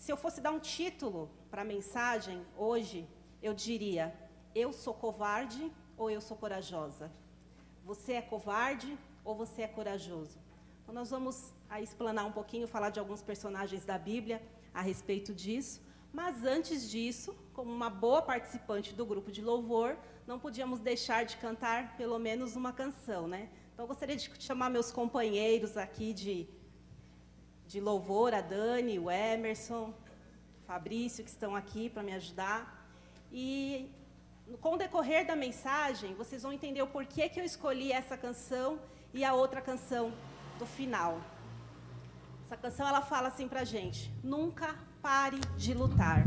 se eu fosse dar um título para a mensagem hoje, eu diria: Eu sou covarde ou eu sou corajosa? Você é covarde ou você é corajoso? Então, nós vamos aí explanar um pouquinho, falar de alguns personagens da Bíblia a respeito disso. Mas antes disso, como uma boa participante do grupo de louvor, não podíamos deixar de cantar pelo menos uma canção, né? Então, eu gostaria de chamar meus companheiros aqui de, de louvor, a Dani, o Emerson, o Fabrício, que estão aqui para me ajudar. E com o decorrer da mensagem, vocês vão entender o porquê que eu escolhi essa canção e a outra canção do final. Essa canção ela fala assim para gente: nunca pare de lutar.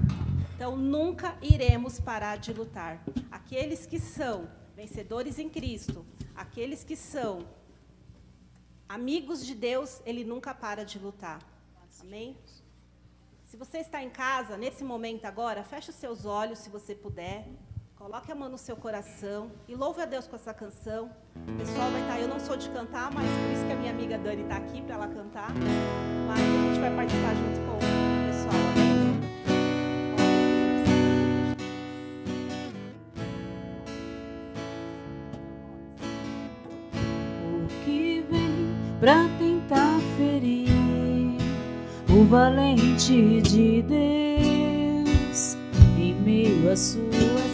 Então, nunca iremos parar de lutar. Aqueles que são vencedores em Cristo, aqueles que são amigos de Deus, ele nunca para de lutar. Amém? Se você está em casa, nesse momento agora, feche os seus olhos, se você puder. Coloque a mão no seu coração e louve a Deus com essa canção. O pessoal vai estar, eu não sou de cantar, mas por isso que a minha amiga Dani está aqui para ela cantar. Mas a gente vai participar junto para tentar ferir o valente de Deus em meio às suas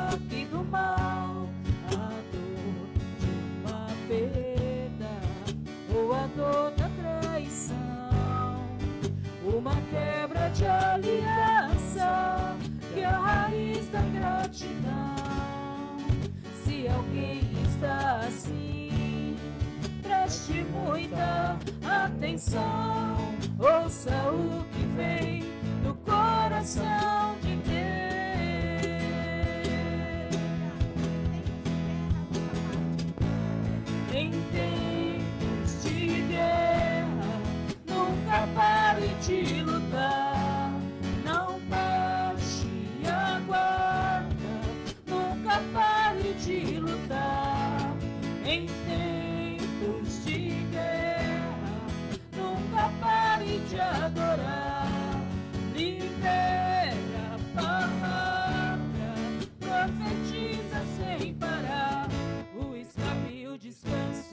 toda traição, uma quebra de aliança que é a raiz da gratidão. Se alguém está assim, preste muita atenção, ouça o que vem do coração.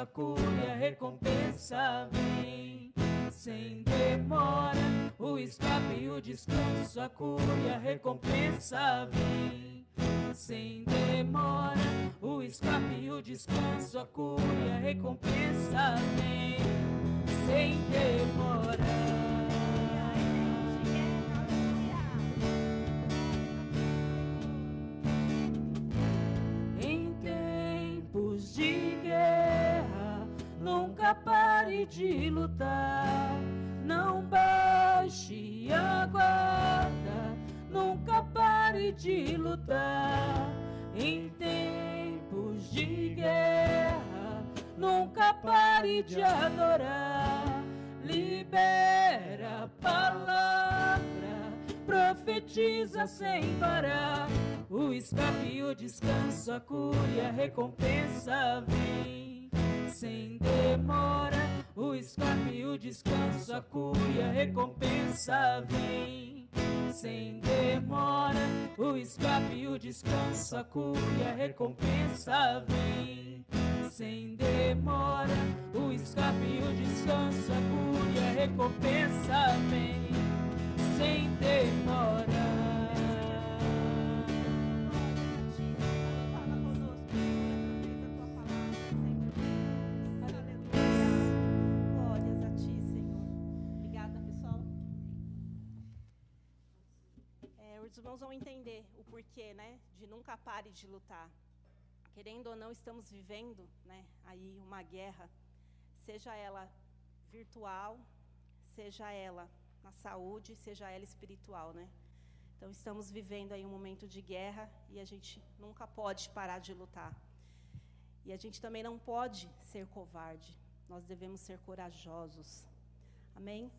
a cura recompensa vem. Sem demora, o escape e o descanso, a cura recompensa vem. Sem demora, o escape e o descanso, a cura recompensa vem. Sem demora. Em tempos de guerra, nunca pare de lutar. Não baixe a guarda, nunca pare de lutar. Em tempos de guerra, nunca pare de adorar. Libera a palavra profetiza sem parar. O escape o descanso, a cura a recompensa vem. Sem demora, o escape o descanso, a cura a recompensa vem. Sem demora, o escape o descanso, a cura a recompensa vem. Sem demora, o escape o descanso, a cura a recompensa vem sem demora. Entender o porquê, né, de nunca pare de lutar. Querendo ou não, estamos vivendo, né, aí uma guerra, seja ela virtual, seja ela na saúde, seja ela espiritual, né? Então estamos vivendo aí um momento de guerra e a gente nunca pode parar de lutar. E a gente também não pode ser covarde. Nós devemos ser corajosos. Amém?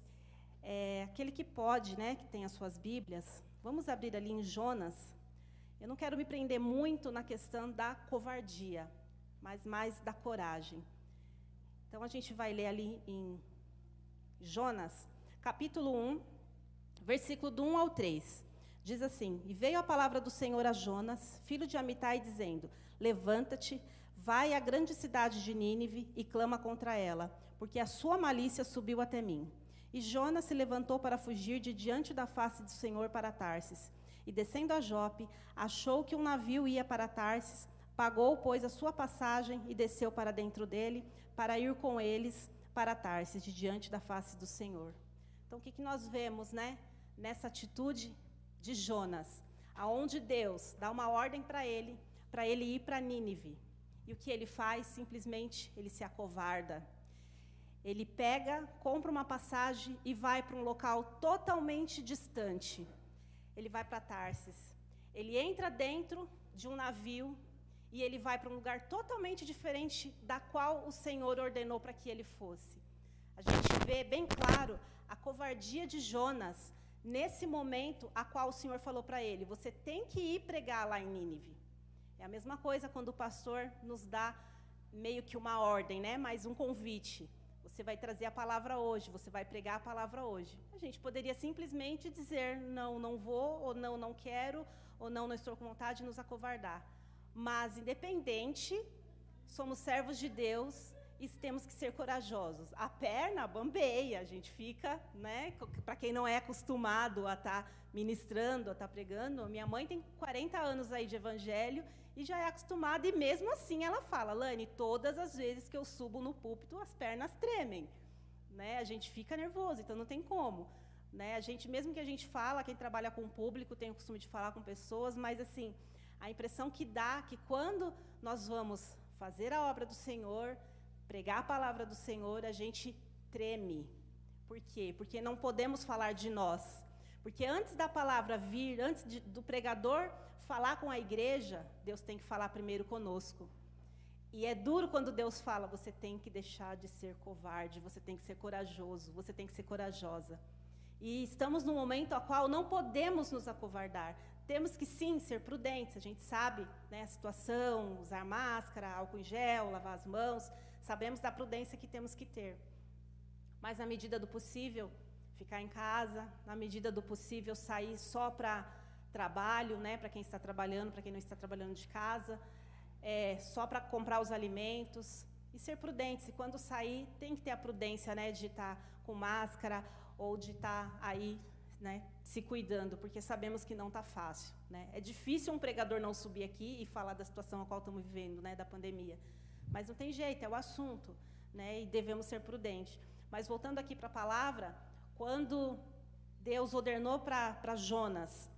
É, aquele que pode, né, que tem as suas Bíblias, vamos abrir ali em Jonas. Eu não quero me prender muito na questão da covardia, mas mais da coragem. Então a gente vai ler ali em Jonas, capítulo 1, versículo do 1 ao 3. Diz assim: E veio a palavra do Senhor a Jonas, filho de Amitai, dizendo: Levanta-te, vai à grande cidade de Nínive e clama contra ela, porque a sua malícia subiu até mim. E Jonas se levantou para fugir de diante da face do Senhor para Tarsis. E descendo a Jope, achou que um navio ia para Tarsis, pagou, pois, a sua passagem e desceu para dentro dele, para ir com eles para Tarsis, de diante da face do Senhor. Então, o que, que nós vemos, né, nessa atitude de Jonas, aonde Deus dá uma ordem para ele, para ele ir para Nínive. E o que ele faz? Simplesmente ele se acovarda. Ele pega, compra uma passagem e vai para um local totalmente distante. Ele vai para Tarsis. Ele entra dentro de um navio e ele vai para um lugar totalmente diferente da qual o Senhor ordenou para que ele fosse. A gente vê bem claro a covardia de Jonas nesse momento a qual o Senhor falou para ele: você tem que ir pregar lá em Nínive. É a mesma coisa quando o pastor nos dá meio que uma ordem, né? Mais um convite. Você vai trazer a palavra hoje, você vai pregar a palavra hoje. A gente poderia simplesmente dizer não, não vou, ou não, não quero, ou não, não estou com vontade de nos acovardar. Mas independente, somos servos de Deus e temos que ser corajosos. A perna bambeia, a gente fica, né? Para quem não é acostumado a estar tá ministrando, a estar tá pregando, minha mãe tem 40 anos aí de evangelho e já é acostumada, e mesmo assim ela fala, Lani, todas as vezes que eu subo no púlpito, as pernas tremem. Né? A gente fica nervoso, então não tem como. Né? A gente, mesmo que a gente fala, quem trabalha com o público tem o costume de falar com pessoas, mas assim, a impressão que dá que quando nós vamos fazer a obra do Senhor, pregar a palavra do Senhor, a gente treme. Por quê? Porque não podemos falar de nós. Porque antes da palavra vir, antes de, do pregador falar com a igreja, Deus tem que falar primeiro conosco. E é duro quando Deus fala: você tem que deixar de ser covarde, você tem que ser corajoso, você tem que ser corajosa. E estamos num momento a qual não podemos nos acovardar. Temos que sim ser prudentes. A gente sabe né, a situação, usar máscara, álcool em gel, lavar as mãos. Sabemos da prudência que temos que ter. Mas, na medida do possível, ficar em casa, na medida do possível, sair só para trabalho, né, para quem está trabalhando, para quem não está trabalhando de casa, é, só para comprar os alimentos e ser prudente. E quando sair, tem que ter a prudência né, de estar tá com máscara ou de estar tá aí né, se cuidando, porque sabemos que não está fácil. Né? É difícil um pregador não subir aqui e falar da situação a qual estamos vivendo, né, da pandemia. Mas não tem jeito, é o assunto, né? E devemos ser prudentes. Mas voltando aqui para a palavra, quando Deus ordenou para Jonas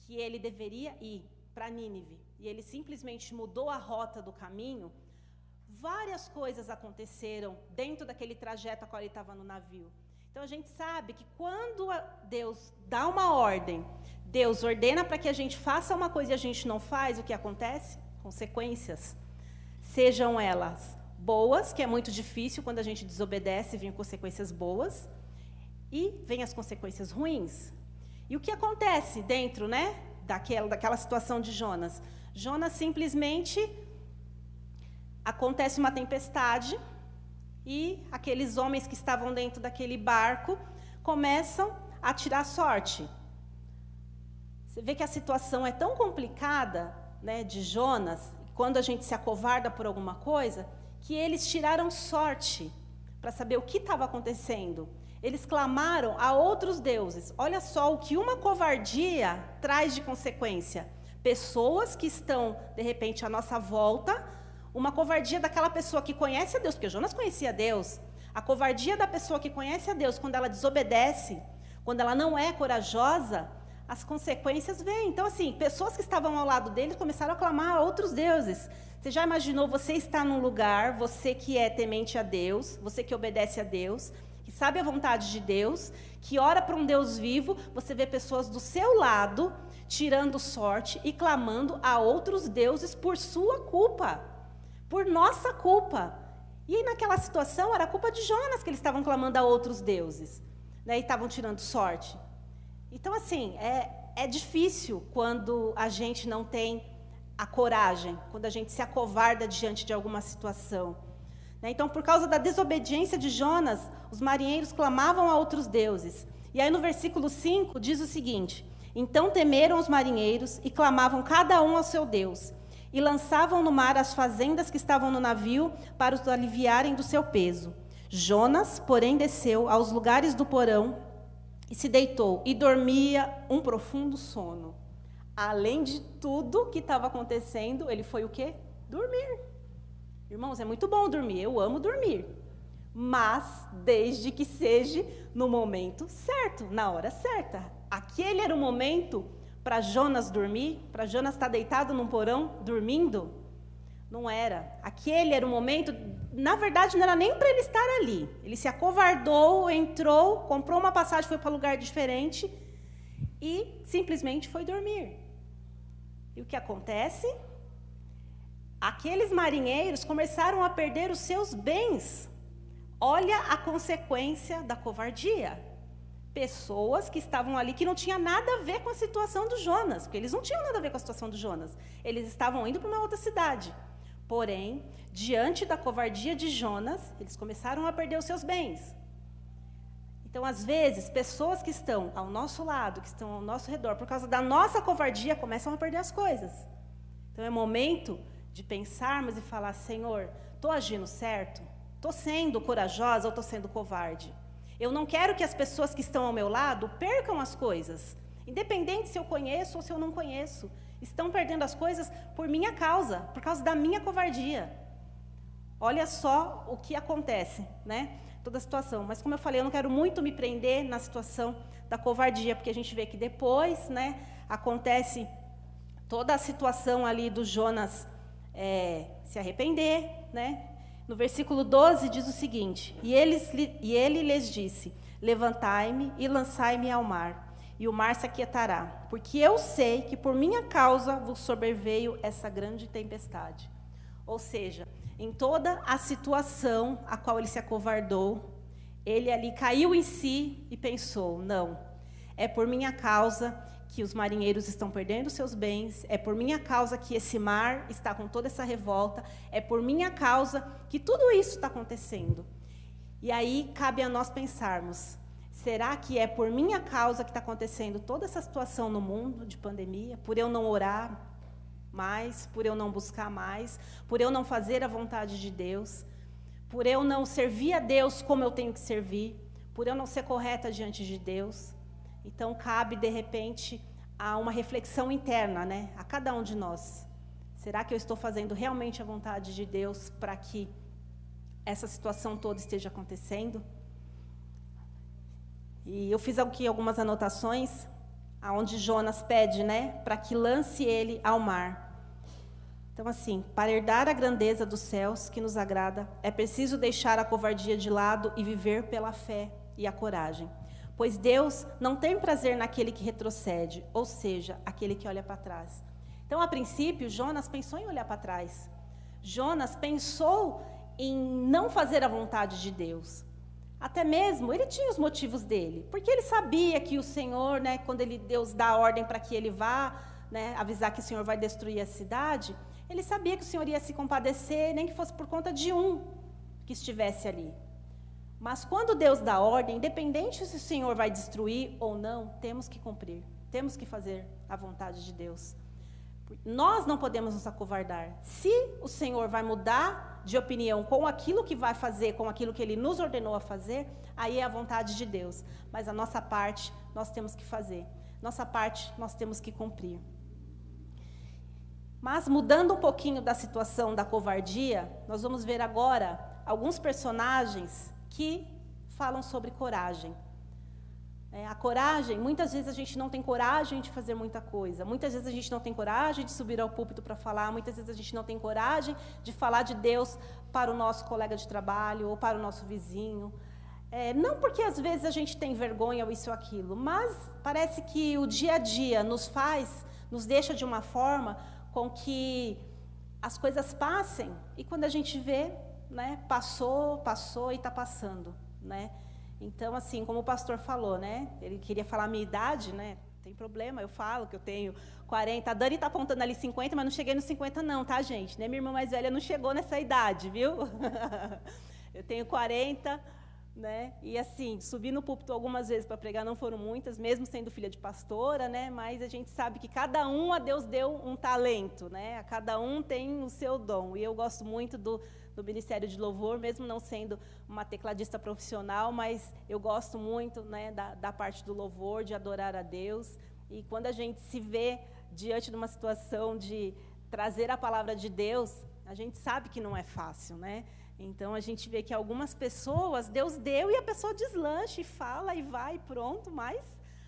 que ele deveria ir para Nínive, e ele simplesmente mudou a rota do caminho, várias coisas aconteceram dentro daquele trajeto a qual ele estava no navio. Então a gente sabe que quando Deus dá uma ordem, Deus ordena para que a gente faça uma coisa e a gente não faz, o que acontece? Consequências sejam elas boas, que é muito difícil quando a gente desobedece, vem consequências boas, e vem as consequências ruins. E o que acontece dentro, né, daquela, daquela situação de Jonas? Jonas simplesmente acontece uma tempestade e aqueles homens que estavam dentro daquele barco começam a tirar sorte. Você vê que a situação é tão complicada, né, de Jonas, quando a gente se acovarda por alguma coisa, que eles tiraram sorte para saber o que estava acontecendo. Eles clamaram a outros deuses. Olha só o que uma covardia traz de consequência. Pessoas que estão, de repente, à nossa volta, uma covardia daquela pessoa que conhece a Deus, porque Jonas conhecia Deus. A covardia da pessoa que conhece a Deus, quando ela desobedece, quando ela não é corajosa, as consequências vêm. Então, assim, pessoas que estavam ao lado deles começaram a clamar a outros deuses. Você já imaginou você estar num lugar, você que é temente a Deus, você que obedece a Deus, que sabe a vontade de Deus, que ora para um Deus vivo, você vê pessoas do seu lado tirando sorte e clamando a outros deuses por sua culpa, por nossa culpa. E aí, naquela situação, era culpa de Jonas que eles estavam clamando a outros deuses, né, e estavam tirando sorte. Então, assim, é, é difícil quando a gente não tem a coragem, quando a gente se acovarda diante de alguma situação. Né? Então, por causa da desobediência de Jonas, os marinheiros clamavam a outros deuses. E aí, no versículo 5, diz o seguinte: Então temeram os marinheiros e clamavam cada um ao seu Deus, e lançavam no mar as fazendas que estavam no navio para os aliviarem do seu peso. Jonas, porém, desceu aos lugares do porão e se deitou e dormia um profundo sono. Além de tudo que estava acontecendo, ele foi o quê? Dormir. Irmãos, é muito bom dormir, eu amo dormir. Mas desde que seja no momento certo, na hora certa. Aquele era o momento para Jonas dormir, para Jonas estar deitado num porão dormindo. Não era. Aquele era o momento, na verdade, não era nem para ele estar ali. Ele se acovardou, entrou, comprou uma passagem, foi para lugar diferente e simplesmente foi dormir. E o que acontece? Aqueles marinheiros começaram a perder os seus bens. Olha a consequência da covardia. Pessoas que estavam ali que não tinha nada a ver com a situação do Jonas, porque eles não tinham nada a ver com a situação do Jonas. Eles estavam indo para uma outra cidade. Porém, diante da covardia de Jonas, eles começaram a perder os seus bens. Então, às vezes, pessoas que estão ao nosso lado, que estão ao nosso redor, por causa da nossa covardia, começam a perder as coisas. Então, é momento de pensarmos e falar: Senhor, estou agindo certo? Estou sendo corajosa ou estou sendo covarde? Eu não quero que as pessoas que estão ao meu lado percam as coisas, independente se eu conheço ou se eu não conheço. Estão perdendo as coisas por minha causa, por causa da minha covardia. Olha só o que acontece, né? Toda a situação. Mas como eu falei, eu não quero muito me prender na situação da covardia, porque a gente vê que depois, né, acontece toda a situação ali do Jonas é, se arrepender, né? No versículo 12 diz o seguinte: E, eles, e ele lhes disse: Levantai-me e lançai-me ao mar, e o mar se aquietará, porque eu sei que por minha causa vos sobreveio essa grande tempestade. Ou seja, em toda a situação a qual ele se acovardou, ele ali caiu em si e pensou: não, é por minha causa que os marinheiros estão perdendo seus bens, é por minha causa que esse mar está com toda essa revolta, é por minha causa que tudo isso está acontecendo. E aí cabe a nós pensarmos: será que é por minha causa que está acontecendo toda essa situação no mundo de pandemia? Por eu não orar mais, por eu não buscar mais, por eu não fazer a vontade de Deus, por eu não servir a Deus como eu tenho que servir, por eu não ser correta diante de Deus? Então, cabe, de repente, a uma reflexão interna, né? A cada um de nós. Será que eu estou fazendo realmente a vontade de Deus para que essa situação toda esteja acontecendo? E eu fiz aqui algumas anotações, aonde Jonas pede, né, para que lance ele ao mar. Então, assim, para herdar a grandeza dos céus que nos agrada, é preciso deixar a covardia de lado e viver pela fé e a coragem. Pois Deus não tem prazer naquele que retrocede, ou seja, aquele que olha para trás. Então, a princípio, Jonas pensou em olhar para trás. Jonas pensou em não fazer a vontade de Deus. Até mesmo ele tinha os motivos dele, porque ele sabia que o Senhor, né, quando ele, Deus dá ordem para que ele vá, né, avisar que o Senhor vai destruir a cidade, ele sabia que o Senhor ia se compadecer, nem que fosse por conta de um que estivesse ali. Mas quando Deus dá ordem, independente se o Senhor vai destruir ou não, temos que cumprir, temos que fazer a vontade de Deus. Nós não podemos nos acovardar. Se o Senhor vai mudar de opinião com aquilo que vai fazer, com aquilo que Ele nos ordenou a fazer, aí é a vontade de Deus. Mas a nossa parte nós temos que fazer. Nossa parte nós temos que cumprir. Mas mudando um pouquinho da situação da covardia, nós vamos ver agora alguns personagens que falam sobre coragem. É, a coragem, muitas vezes a gente não tem coragem de fazer muita coisa, muitas vezes a gente não tem coragem de subir ao púlpito para falar, muitas vezes a gente não tem coragem de falar de Deus para o nosso colega de trabalho ou para o nosso vizinho. É, não porque às vezes a gente tem vergonha ou isso ou aquilo, mas parece que o dia a dia nos faz, nos deixa de uma forma com que as coisas passem e quando a gente vê, né, passou, passou e está passando, né? Então, assim, como o pastor falou, né? Ele queria falar a minha idade, né? Tem problema, eu falo que eu tenho 40. A Dani está apontando ali 50, mas não cheguei nos 50 não, tá, gente? Né? Minha irmã mais velha não chegou nessa idade, viu? eu tenho 40, né? E assim, subi no púlpito algumas vezes para pregar, não foram muitas, mesmo sendo filha de pastora, né? Mas a gente sabe que cada um a Deus deu um talento, né? A cada um tem o seu dom. E eu gosto muito do, do ministério de louvor, mesmo não sendo uma tecladista profissional, mas eu gosto muito, né, da, da parte do louvor, de adorar a Deus. E quando a gente se vê diante de uma situação de trazer a palavra de Deus, a gente sabe que não é fácil, né? Então a gente vê que algumas pessoas Deus deu e a pessoa deslancha e fala e vai pronto, mas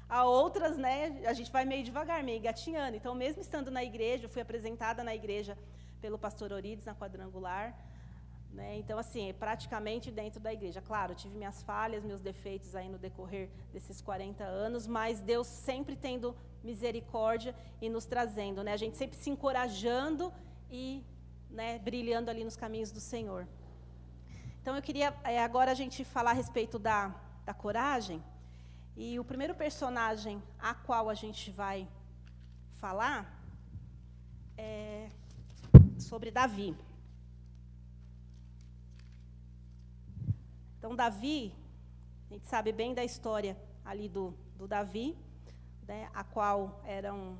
a outras, né, a gente vai meio devagar, meio gatinhando. Então, mesmo estando na igreja, eu fui apresentada na igreja pelo pastor Orides na quadrangular, né? Então, assim, praticamente dentro da igreja. Claro, tive minhas falhas, meus defeitos aí no decorrer desses 40 anos, mas Deus sempre tendo misericórdia e nos trazendo, né? A gente sempre se encorajando e né, brilhando ali nos caminhos do Senhor. Então eu queria é, agora a gente falar a respeito da, da coragem. E o primeiro personagem a qual a gente vai falar é sobre Davi. Então, Davi, a gente sabe bem da história ali do, do Davi, né, a qual eram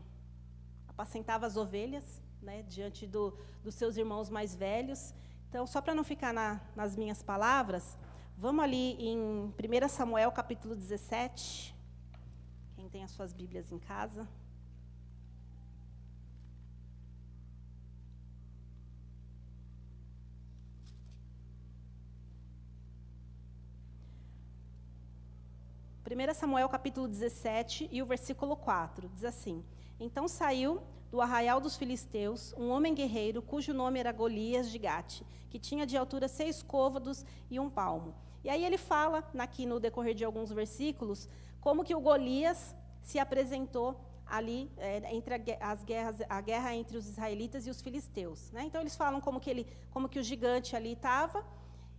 apacentava as ovelhas né, diante do, dos seus irmãos mais velhos Então, só para não ficar na, nas minhas palavras, vamos ali em 1 Samuel capítulo 17. Quem tem as suas Bíblias em casa. Primeira Samuel capítulo 17 e o versículo 4 diz assim: Então saiu do arraial dos filisteus, um homem guerreiro, cujo nome era Golias de Gate, que tinha de altura seis côvados e um palmo. E aí ele fala, aqui no decorrer de alguns versículos, como que o Golias se apresentou ali é, entre as guerras, a guerra entre os israelitas e os filisteus. Né? Então eles falam como que, ele, como que o gigante ali estava.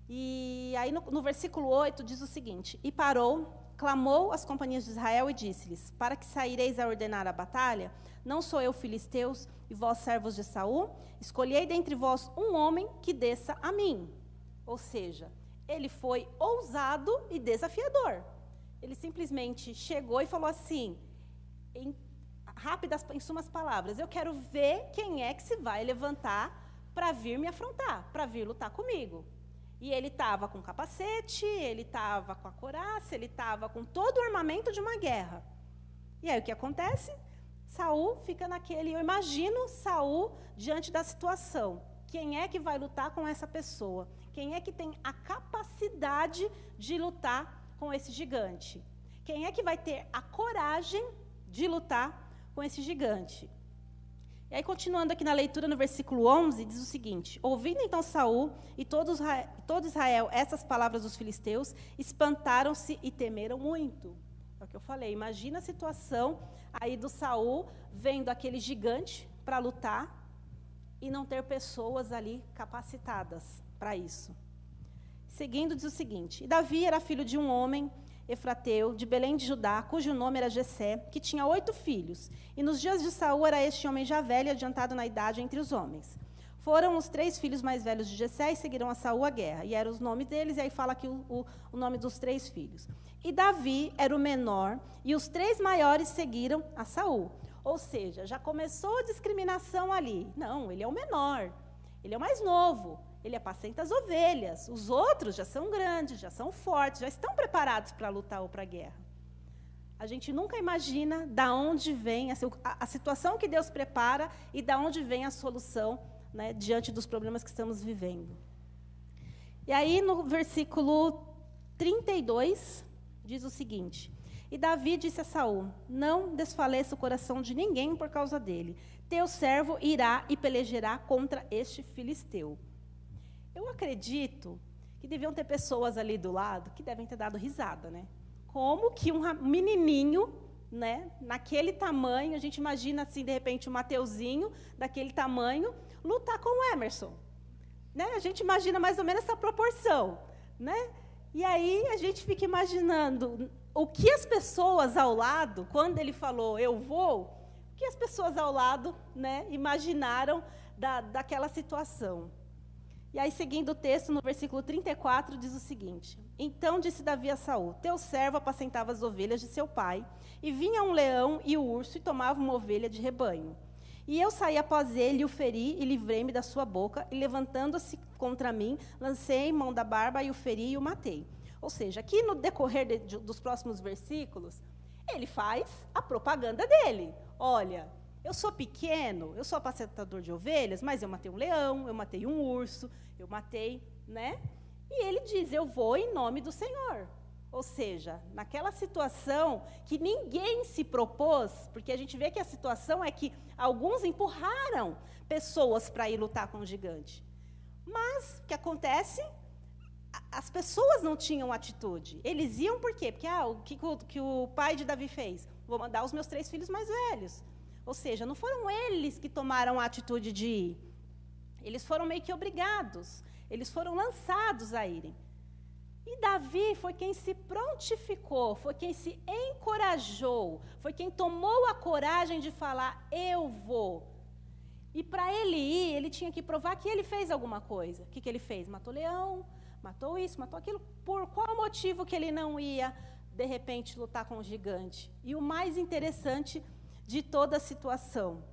E aí no, no versículo 8 diz o seguinte: E parou clamou às companhias de Israel e disse-lhes: Para que saireis a ordenar a batalha? Não sou eu filisteus e vós servos de Saul? Escolhei dentre vós um homem que desça a mim. Ou seja, ele foi ousado e desafiador. Ele simplesmente chegou e falou assim, em rápidas, em sumas palavras: Eu quero ver quem é que se vai levantar para vir me afrontar, para vir lutar comigo. E ele estava com capacete, ele estava com a coraça, ele estava com todo o armamento de uma guerra. E aí o que acontece? Saul fica naquele, eu imagino Saul diante da situação. Quem é que vai lutar com essa pessoa? Quem é que tem a capacidade de lutar com esse gigante? Quem é que vai ter a coragem de lutar com esse gigante? E aí, continuando aqui na leitura, no versículo 11, diz o seguinte: Ouvindo então Saul e todo Israel, Israel essas palavras dos filisteus, espantaram-se e temeram muito. É o que eu falei. Imagina a situação aí do Saul vendo aquele gigante para lutar e não ter pessoas ali capacitadas para isso. Seguindo, diz o seguinte: Davi era filho de um homem Efrateu, de Belém de Judá, cujo nome era Jessé, que tinha oito filhos. E nos dias de Saul era este homem já velho adiantado na idade entre os homens. Foram os três filhos mais velhos de Jessé e seguiram a Saul a guerra. E eram os nomes deles, e aí fala aqui o, o, o nome dos três filhos. E Davi era o menor, e os três maiores seguiram a Saul. Ou seja, já começou a discriminação ali. Não, ele é o menor, ele é o mais novo ele apacenta as ovelhas. Os outros já são grandes, já são fortes, já estão preparados para lutar ou para a guerra. A gente nunca imagina da onde vem a, a, situação que Deus prepara e da onde vem a solução né, diante dos problemas que estamos vivendo. E aí, no versículo 32, diz o seguinte: E Davi disse a Saul: Não desfaleça o coração de ninguém por causa dele. Teu servo irá e pelejará contra este filisteu. Eu acredito que deviam ter pessoas ali do lado que devem ter dado risada, né? Como que um menininho, né, naquele tamanho, a gente imagina assim, de repente, um Mateuzinho daquele tamanho, lutar com o Emerson. Né? A gente imagina mais ou menos essa proporção, né? E aí a gente fica imaginando o que as pessoas ao lado, quando ele falou eu vou, o que as pessoas ao lado né, imaginaram da, daquela situação. E aí, seguindo o texto, no versículo 34, diz o seguinte: Então disse Davi a Saul: Teu servo apacentava as ovelhas de seu pai, e vinha um leão e o urso e tomava uma ovelha de rebanho. E eu saí após ele, o feri, e livrei-me da sua boca, e levantando-se contra mim, lancei mão da barba e o feri e o matei. Ou seja, aqui no decorrer de, de, dos próximos versículos, ele faz a propaganda dele. Olha, eu sou pequeno, eu sou apacentador de ovelhas, mas eu matei um leão, eu matei um urso, eu matei, né? E ele diz: Eu vou em nome do Senhor. Ou seja, naquela situação que ninguém se propôs, porque a gente vê que a situação é que alguns empurraram pessoas para ir lutar com o gigante. Mas o que acontece? As pessoas não tinham atitude. Eles iam por quê? Porque ah, o que, que o pai de Davi fez? Vou mandar os meus três filhos mais velhos. Ou seja, não foram eles que tomaram a atitude de ir. Eles foram meio que obrigados. Eles foram lançados a irem. E Davi foi quem se prontificou, foi quem se encorajou, foi quem tomou a coragem de falar: Eu vou. E para ele ir, ele tinha que provar que ele fez alguma coisa. O que, que ele fez? Matou leão, matou isso, matou aquilo. Por qual motivo que ele não ia, de repente, lutar com o gigante? E o mais interessante de toda a situação.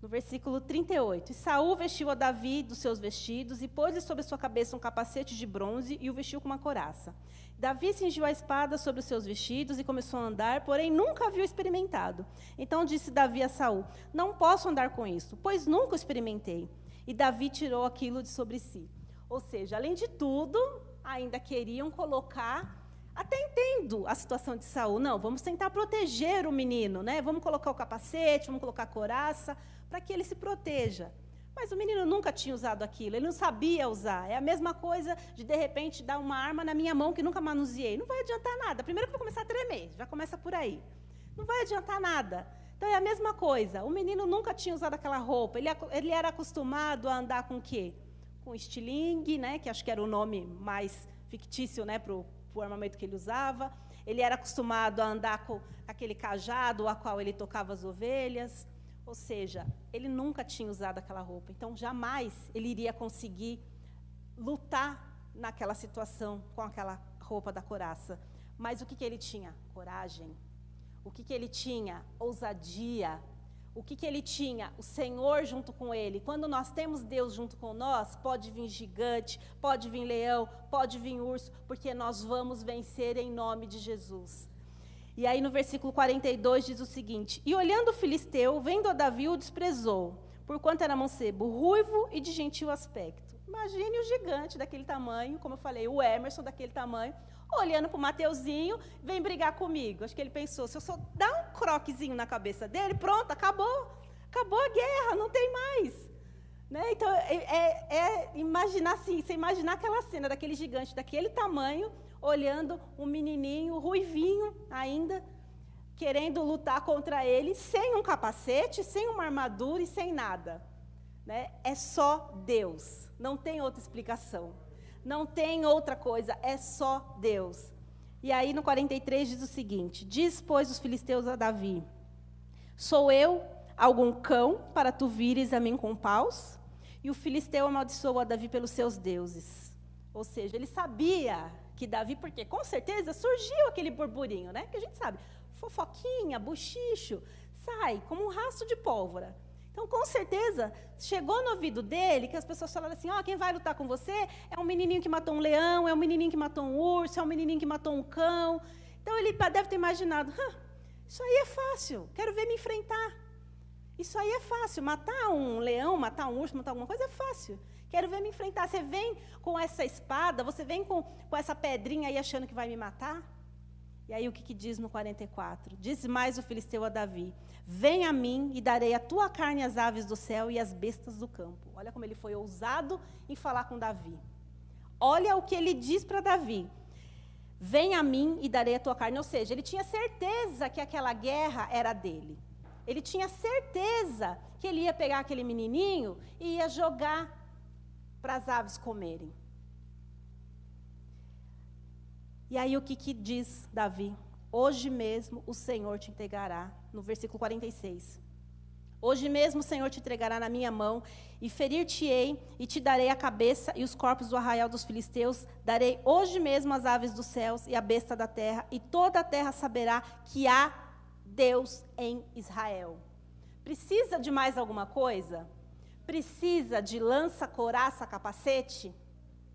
no versículo 38. E Saul vestiu a Davi dos seus vestidos e pôs-lhe sobre sua cabeça um capacete de bronze e o vestiu com uma coraça. Davi cingiu a espada sobre os seus vestidos e começou a andar, porém nunca havia experimentado. Então disse Davi a Saul: Não posso andar com isso, pois nunca o experimentei. E Davi tirou aquilo de sobre si. Ou seja, além de tudo, ainda queriam colocar até entendo a situação de Saul. Não, vamos tentar proteger o menino, né? Vamos colocar o capacete, vamos colocar a coraça, para que ele se proteja. Mas o menino nunca tinha usado aquilo, ele não sabia usar. É a mesma coisa de, de repente, dar uma arma na minha mão que nunca manuseei. Não vai adiantar nada. Primeiro que eu vou começar a tremer, já começa por aí. Não vai adiantar nada. Então é a mesma coisa. O menino nunca tinha usado aquela roupa. Ele, ele era acostumado a andar com o quê? Com estilingue, né? que acho que era o nome mais fictício né? para o armamento que ele usava. Ele era acostumado a andar com aquele cajado a qual ele tocava as ovelhas. Ou seja, ele nunca tinha usado aquela roupa, então jamais ele iria conseguir lutar naquela situação com aquela roupa da coraça. Mas o que, que ele tinha? Coragem. O que, que ele tinha? Ousadia. O que, que ele tinha? O Senhor junto com ele. Quando nós temos Deus junto com nós, pode vir gigante, pode vir leão, pode vir urso, porque nós vamos vencer em nome de Jesus. E aí no versículo 42 diz o seguinte: E olhando o filisteu, vendo a Davi, o desprezou, porquanto era mancebo, ruivo e de gentil aspecto. Imagine o gigante daquele tamanho, como eu falei, o Emerson daquele tamanho, olhando para o Mateuzinho, vem brigar comigo. Acho que ele pensou: se eu só dar um croquezinho na cabeça dele, pronto, acabou. Acabou a guerra, não tem mais. Né? Então, é, é, é imaginar assim, você imaginar aquela cena daquele gigante daquele tamanho, olhando um menininho ruivinho ainda, querendo lutar contra ele, sem um capacete, sem uma armadura e sem nada. Né? É só Deus, não tem outra explicação. Não tem outra coisa, é só Deus. E aí no 43 diz o seguinte: Diz, pois, os filisteus a Davi: Sou eu algum cão para tu vires a mim com paus? E o filisteu amaldiçoou a Davi pelos seus deuses. Ou seja, ele sabia que Davi, porque com certeza surgiu aquele burburinho, né? Que a gente sabe, fofoquinha, buchicho, sai como um rastro de pólvora. Então, com certeza, chegou no ouvido dele que as pessoas falaram assim: ó, oh, quem vai lutar com você é um menininho que matou um leão, é um menininho que matou um urso, é um menininho que matou um cão. Então, ele deve ter imaginado: isso aí é fácil, quero ver me enfrentar. Isso aí é fácil. Matar um leão, matar um urso, matar alguma coisa é fácil. Quero ver me enfrentar. Você vem com essa espada, você vem com, com essa pedrinha aí achando que vai me matar? E aí o que, que diz no 44? Diz mais o filisteu a Davi: Vem a mim e darei a tua carne às aves do céu e às bestas do campo. Olha como ele foi ousado em falar com Davi. Olha o que ele diz para Davi: Vem a mim e darei a tua carne. Ou seja, ele tinha certeza que aquela guerra era dele. Ele tinha certeza que ele ia pegar aquele menininho e ia jogar para as aves comerem. E aí o que, que diz Davi? Hoje mesmo o Senhor te entregará, no versículo 46. Hoje mesmo o Senhor te entregará na minha mão, e ferir-te-ei, e te darei a cabeça e os corpos do arraial dos filisteus. Darei hoje mesmo as aves dos céus e a besta da terra, e toda a terra saberá que há Deus em Israel. Precisa de mais alguma coisa? Precisa de lança, coraça, capacete?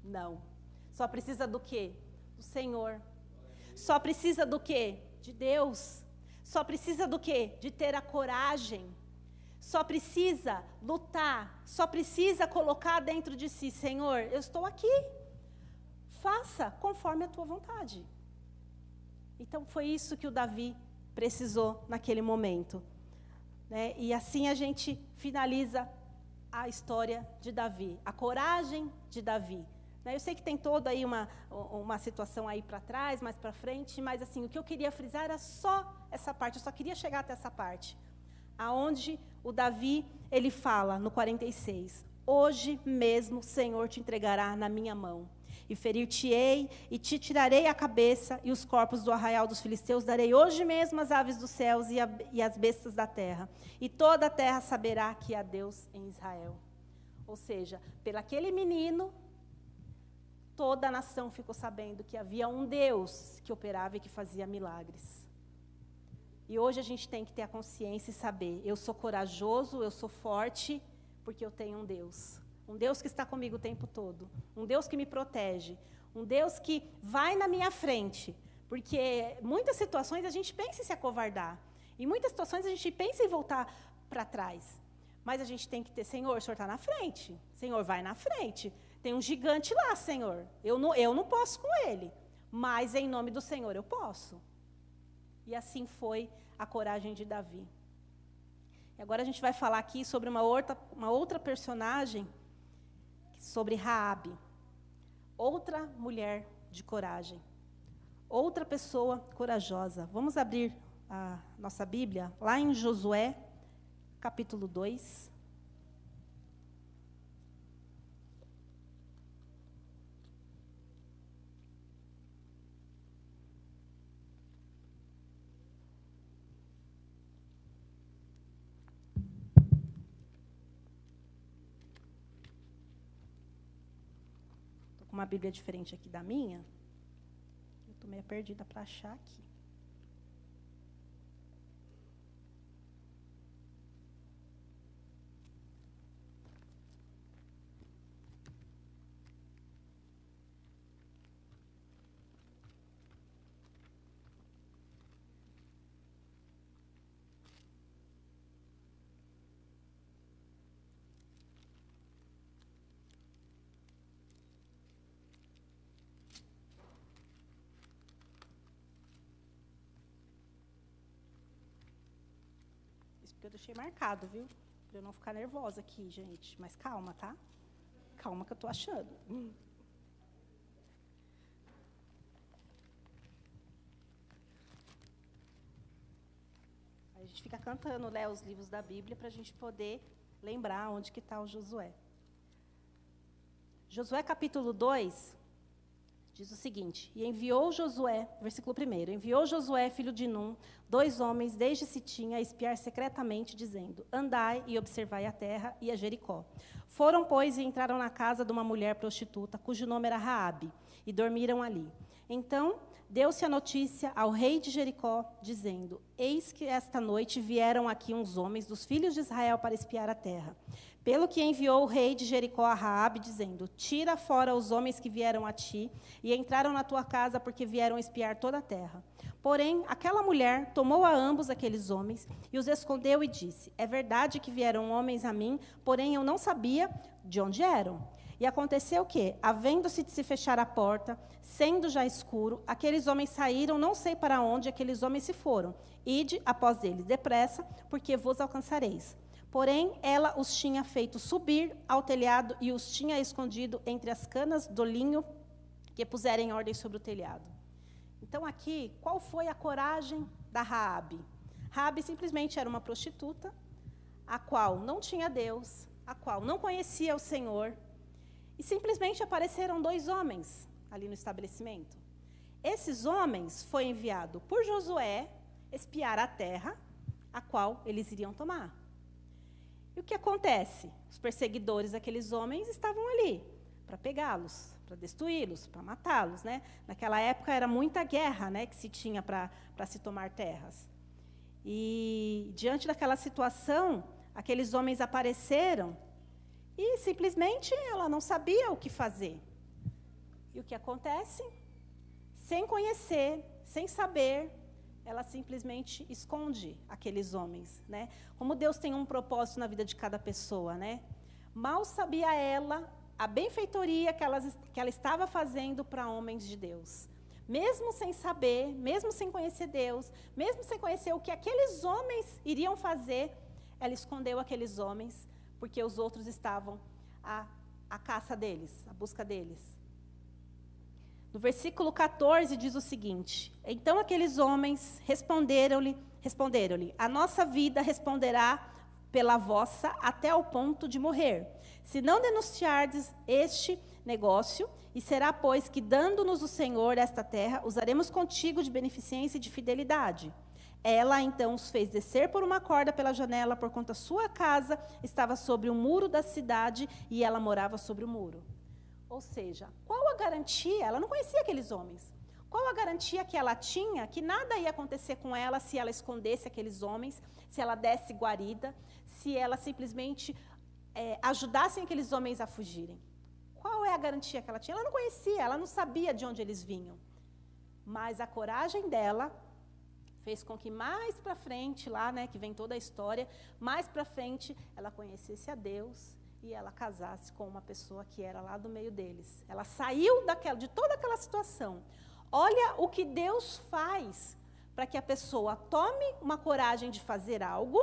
Não. Só precisa do quê? Do Senhor. Só precisa do quê? De Deus. Só precisa do quê? De ter a coragem. Só precisa lutar. Só precisa colocar dentro de si: Senhor, eu estou aqui. Faça conforme a tua vontade. Então foi isso que o Davi precisou naquele momento. Né? E assim a gente finaliza a história de Davi, a coragem de Davi. Né, eu sei que tem toda aí uma, uma situação aí para trás, mais para frente, mas assim, o que eu queria frisar era só essa parte, eu só queria chegar até essa parte. Aonde o Davi, ele fala no 46, Hoje mesmo o Senhor te entregará na minha mão e ferir-te-ei, e te tirarei a cabeça e os corpos do arraial dos filisteus, darei hoje mesmo as aves dos céus e, a, e as bestas da terra, e toda a terra saberá que há Deus em Israel. Ou seja, pelo aquele menino, toda a nação ficou sabendo que havia um Deus que operava e que fazia milagres. E hoje a gente tem que ter a consciência e saber: eu sou corajoso, eu sou forte, porque eu tenho um Deus. Um Deus que está comigo o tempo todo. Um Deus que me protege. Um Deus que vai na minha frente. Porque muitas situações a gente pensa em se acovardar. Em muitas situações a gente pensa em voltar para trás. Mas a gente tem que ter, Senhor, o Senhor está na frente. Senhor, vai na frente. Tem um gigante lá, Senhor. Eu não, eu não posso com ele. Mas em nome do Senhor eu posso. E assim foi a coragem de Davi. E agora a gente vai falar aqui sobre uma outra, uma outra personagem, sobre Raabe. Outra mulher de coragem. Outra pessoa corajosa. Vamos abrir a nossa Bíblia lá em Josué, capítulo 2. Uma Bíblia diferente aqui da minha. Estou meio perdida para achar aqui. eu deixei marcado, viu? Para eu não ficar nervosa aqui, gente. Mas calma, tá? Calma que eu estou achando. Hum. A gente fica cantando né, os livros da Bíblia para a gente poder lembrar onde que está o Josué. Josué capítulo 2, Diz o seguinte: E enviou Josué, versículo 1, enviou Josué, filho de Num, dois homens desde Sitim a espiar secretamente, dizendo: Andai e observai a terra e a Jericó. Foram, pois, e entraram na casa de uma mulher prostituta, cujo nome era Raabe, e dormiram ali. Então deu-se a notícia ao rei de Jericó, dizendo: Eis que esta noite vieram aqui uns homens dos filhos de Israel para espiar a terra. Pelo que enviou o rei de Jericó a Raabe, dizendo: Tira fora os homens que vieram a ti e entraram na tua casa, porque vieram espiar toda a terra. Porém, aquela mulher tomou a ambos aqueles homens e os escondeu e disse: É verdade que vieram homens a mim, porém eu não sabia de onde eram. E aconteceu que, havendo-se de se fechar a porta, sendo já escuro, aqueles homens saíram, não sei para onde aqueles homens se foram. Ide após eles depressa, porque vos alcançareis. Porém, ela os tinha feito subir ao telhado e os tinha escondido entre as canas do linho que puseram em ordem sobre o telhado. Então, aqui, qual foi a coragem da Raabe? Raabe simplesmente era uma prostituta, a qual não tinha Deus, a qual não conhecia o Senhor, e simplesmente apareceram dois homens ali no estabelecimento. Esses homens foi enviado por Josué espiar a terra, a qual eles iriam tomar. E o que acontece? Os perseguidores daqueles homens estavam ali para pegá-los, para destruí-los, para matá-los. Né? Naquela época era muita guerra né, que se tinha para se tomar terras. E diante daquela situação, aqueles homens apareceram e simplesmente ela não sabia o que fazer. E o que acontece? Sem conhecer, sem saber, ela simplesmente esconde aqueles homens, né? Como Deus tem um propósito na vida de cada pessoa, né? Mal sabia ela a benfeitoria que ela, que ela estava fazendo para homens de Deus. Mesmo sem saber, mesmo sem conhecer Deus, mesmo sem conhecer o que aqueles homens iriam fazer, ela escondeu aqueles homens, porque os outros estavam à, à caça deles, à busca deles. No versículo 14 diz o seguinte: Então aqueles homens responderam-lhe, responderam-lhe: A nossa vida responderá pela vossa até o ponto de morrer. Se não denunciardes este negócio, e será, pois, que dando-nos o Senhor esta terra, usaremos contigo de beneficência e de fidelidade. Ela então os fez descer por uma corda pela janela, porquanto a sua casa estava sobre o muro da cidade e ela morava sobre o muro. Ou seja, qual a garantia? Ela não conhecia aqueles homens. Qual a garantia que ela tinha que nada ia acontecer com ela se ela escondesse aqueles homens, se ela desse guarida, se ela simplesmente é, ajudasse aqueles homens a fugirem? Qual é a garantia que ela tinha? Ela não conhecia, ela não sabia de onde eles vinham. Mas a coragem dela fez com que mais para frente, lá, né, que vem toda a história, mais para frente ela conhecesse a Deus e ela casasse com uma pessoa que era lá do meio deles. Ela saiu daquela, de toda aquela situação. Olha o que Deus faz para que a pessoa tome uma coragem de fazer algo,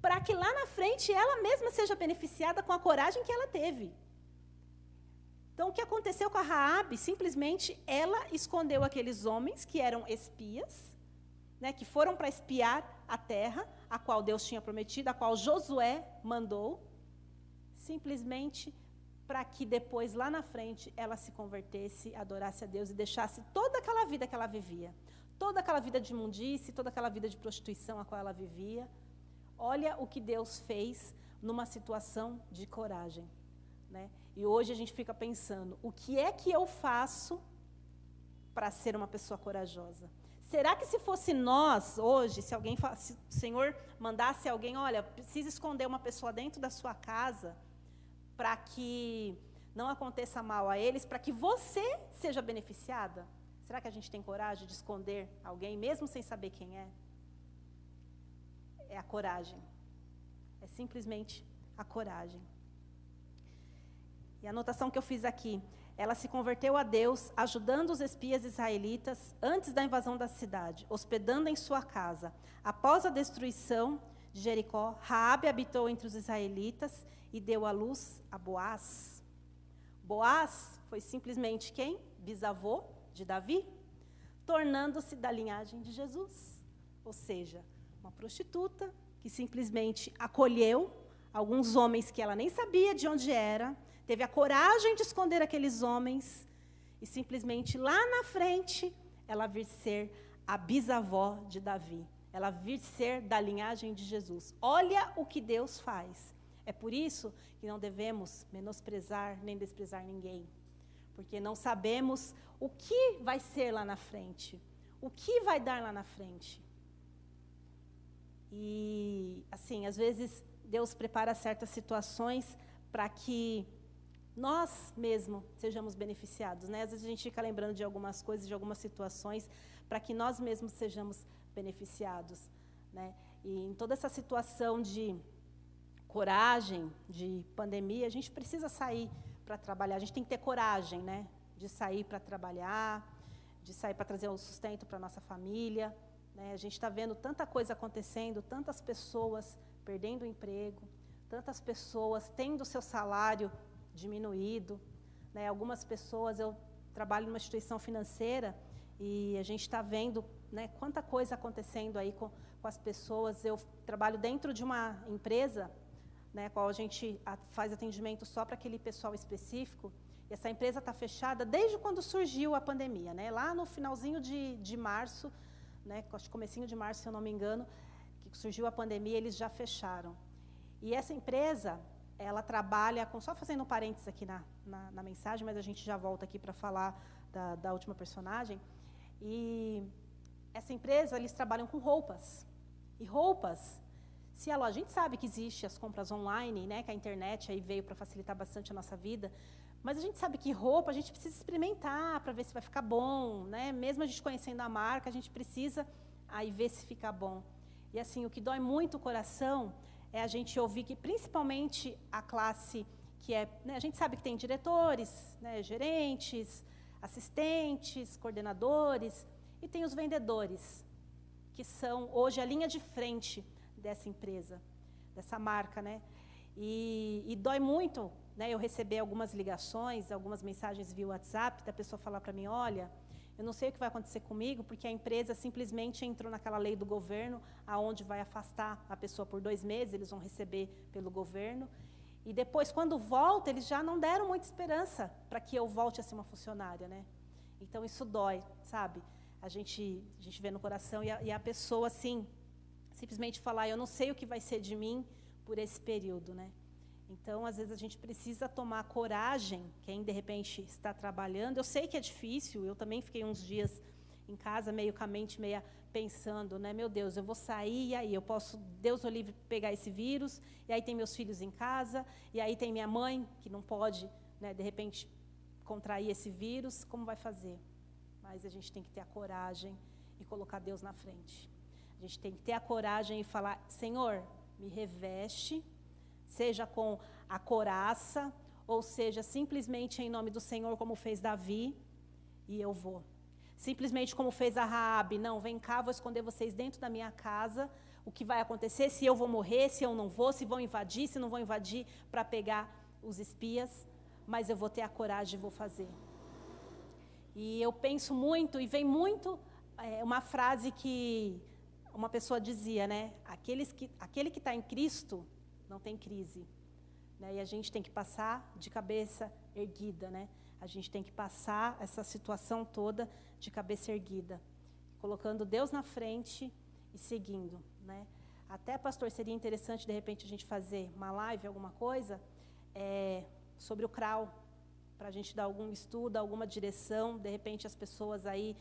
para que lá na frente ela mesma seja beneficiada com a coragem que ela teve. Então, o que aconteceu com a Raabe? Simplesmente ela escondeu aqueles homens que eram espias, né, que foram para espiar a terra, a qual Deus tinha prometido, a qual Josué mandou, simplesmente para que depois, lá na frente, ela se convertesse, adorasse a Deus e deixasse toda aquela vida que ela vivia. Toda aquela vida de imundice, toda aquela vida de prostituição a qual ela vivia. Olha o que Deus fez numa situação de coragem. Né? E hoje a gente fica pensando: o que é que eu faço para ser uma pessoa corajosa? Será que se fosse nós hoje, se alguém, se o Senhor mandasse alguém, olha, precisa esconder uma pessoa dentro da sua casa, para que não aconteça mal a eles, para que você seja beneficiada? Será que a gente tem coragem de esconder alguém, mesmo sem saber quem é? É a coragem. É simplesmente a coragem. E a anotação que eu fiz aqui, ela se converteu a Deus, ajudando os espias israelitas antes da invasão da cidade, hospedando em sua casa. Após a destruição de Jericó, Raabe habitou entre os israelitas e deu à luz a Boaz. Boaz foi simplesmente quem? Bisavô de Davi, tornando-se da linhagem de Jesus. Ou seja, uma prostituta que simplesmente acolheu alguns homens que ela nem sabia de onde era, teve a coragem de esconder aqueles homens e simplesmente lá na frente ela vir ser a bisavó de Davi ela vir ser da linhagem de Jesus. Olha o que Deus faz. É por isso que não devemos menosprezar nem desprezar ninguém, porque não sabemos o que vai ser lá na frente, o que vai dar lá na frente. E, assim, às vezes Deus prepara certas situações para que nós mesmos sejamos beneficiados. Né? Às vezes a gente fica lembrando de algumas coisas, de algumas situações, para que nós mesmos sejamos beneficiados. Né? E em toda essa situação de coragem, de pandemia, a gente precisa sair para trabalhar. A gente tem que ter coragem né? de sair para trabalhar, de sair para trazer o sustento para a nossa família. Né? A gente está vendo tanta coisa acontecendo, tantas pessoas perdendo o emprego, tantas pessoas tendo seu salário diminuído. Né? Algumas pessoas, eu trabalho numa instituição financeira e a gente está vendo né, quanta coisa acontecendo aí com, com as pessoas. Eu trabalho dentro de uma empresa, né, qual a gente faz atendimento só para aquele pessoal específico. E essa empresa está fechada desde quando surgiu a pandemia, né? Lá no finalzinho de, de março, né, comecinho de março, se eu não me engano, que surgiu a pandemia, eles já fecharam. E essa empresa, ela trabalha com, só fazendo um parênteses aqui na, na, na mensagem, mas a gente já volta aqui para falar da, da última personagem. E essa empresa, eles trabalham com roupas. E roupas, se a loja, a gente sabe que existe as compras online, né, que a internet aí veio para facilitar bastante a nossa vida, mas a gente sabe que roupa a gente precisa experimentar para ver se vai ficar bom, né? Mesmo a gente conhecendo a marca, a gente precisa aí ver se fica bom. E assim, o que dói muito o coração é a gente ouvir que principalmente a classe que é, né, a gente sabe que tem diretores, né, gerentes, assistentes, coordenadores, e tem os vendedores, que são hoje a linha de frente dessa empresa, dessa marca, né? E, e dói muito, né? Eu receber algumas ligações, algumas mensagens via WhatsApp da pessoa falar para mim, olha, eu não sei o que vai acontecer comigo, porque a empresa simplesmente entrou naquela lei do governo, aonde vai afastar a pessoa por dois meses, eles vão receber pelo governo. E depois, quando volta, eles já não deram muita esperança para que eu volte a ser uma funcionária, né? Então isso dói, sabe? a gente, a gente vê no coração e a, e a pessoa, assim, simplesmente falar: Eu não sei o que vai ser de mim por esse período, né? Então, às vezes, a gente precisa tomar coragem, quem de repente está trabalhando. Eu sei que é difícil, eu também fiquei uns dias em casa, meio com a mente meia pensando, né? Meu Deus, eu vou sair, e aí eu posso, Deus o livre, pegar esse vírus, e aí tem meus filhos em casa, e aí tem minha mãe, que não pode, né, de repente, contrair esse vírus, como vai fazer? Mas a gente tem que ter a coragem e colocar Deus na frente. A gente tem que ter a coragem e falar: Senhor, me reveste, seja com a coraça, ou seja, simplesmente em nome do Senhor, como fez Davi, e eu vou. Simplesmente como fez a Raabe, não, vem cá, vou esconder vocês dentro da minha casa. O que vai acontecer? Se eu vou morrer, se eu não vou, se vão invadir, se não vão invadir para pegar os espias, mas eu vou ter a coragem e vou fazer. E eu penso muito e vem muito é, uma frase que uma pessoa dizia, né? Aqueles que, aquele que está em Cristo não tem crise. Né? E a gente tem que passar de cabeça erguida, né? A gente tem que passar essa situação toda de cabeça erguida, colocando Deus na frente e seguindo, né? Até, pastor, seria interessante, de repente, a gente fazer uma live, alguma coisa, é, sobre o CRAU, para a gente dar algum estudo, alguma direção. De repente, as pessoas aí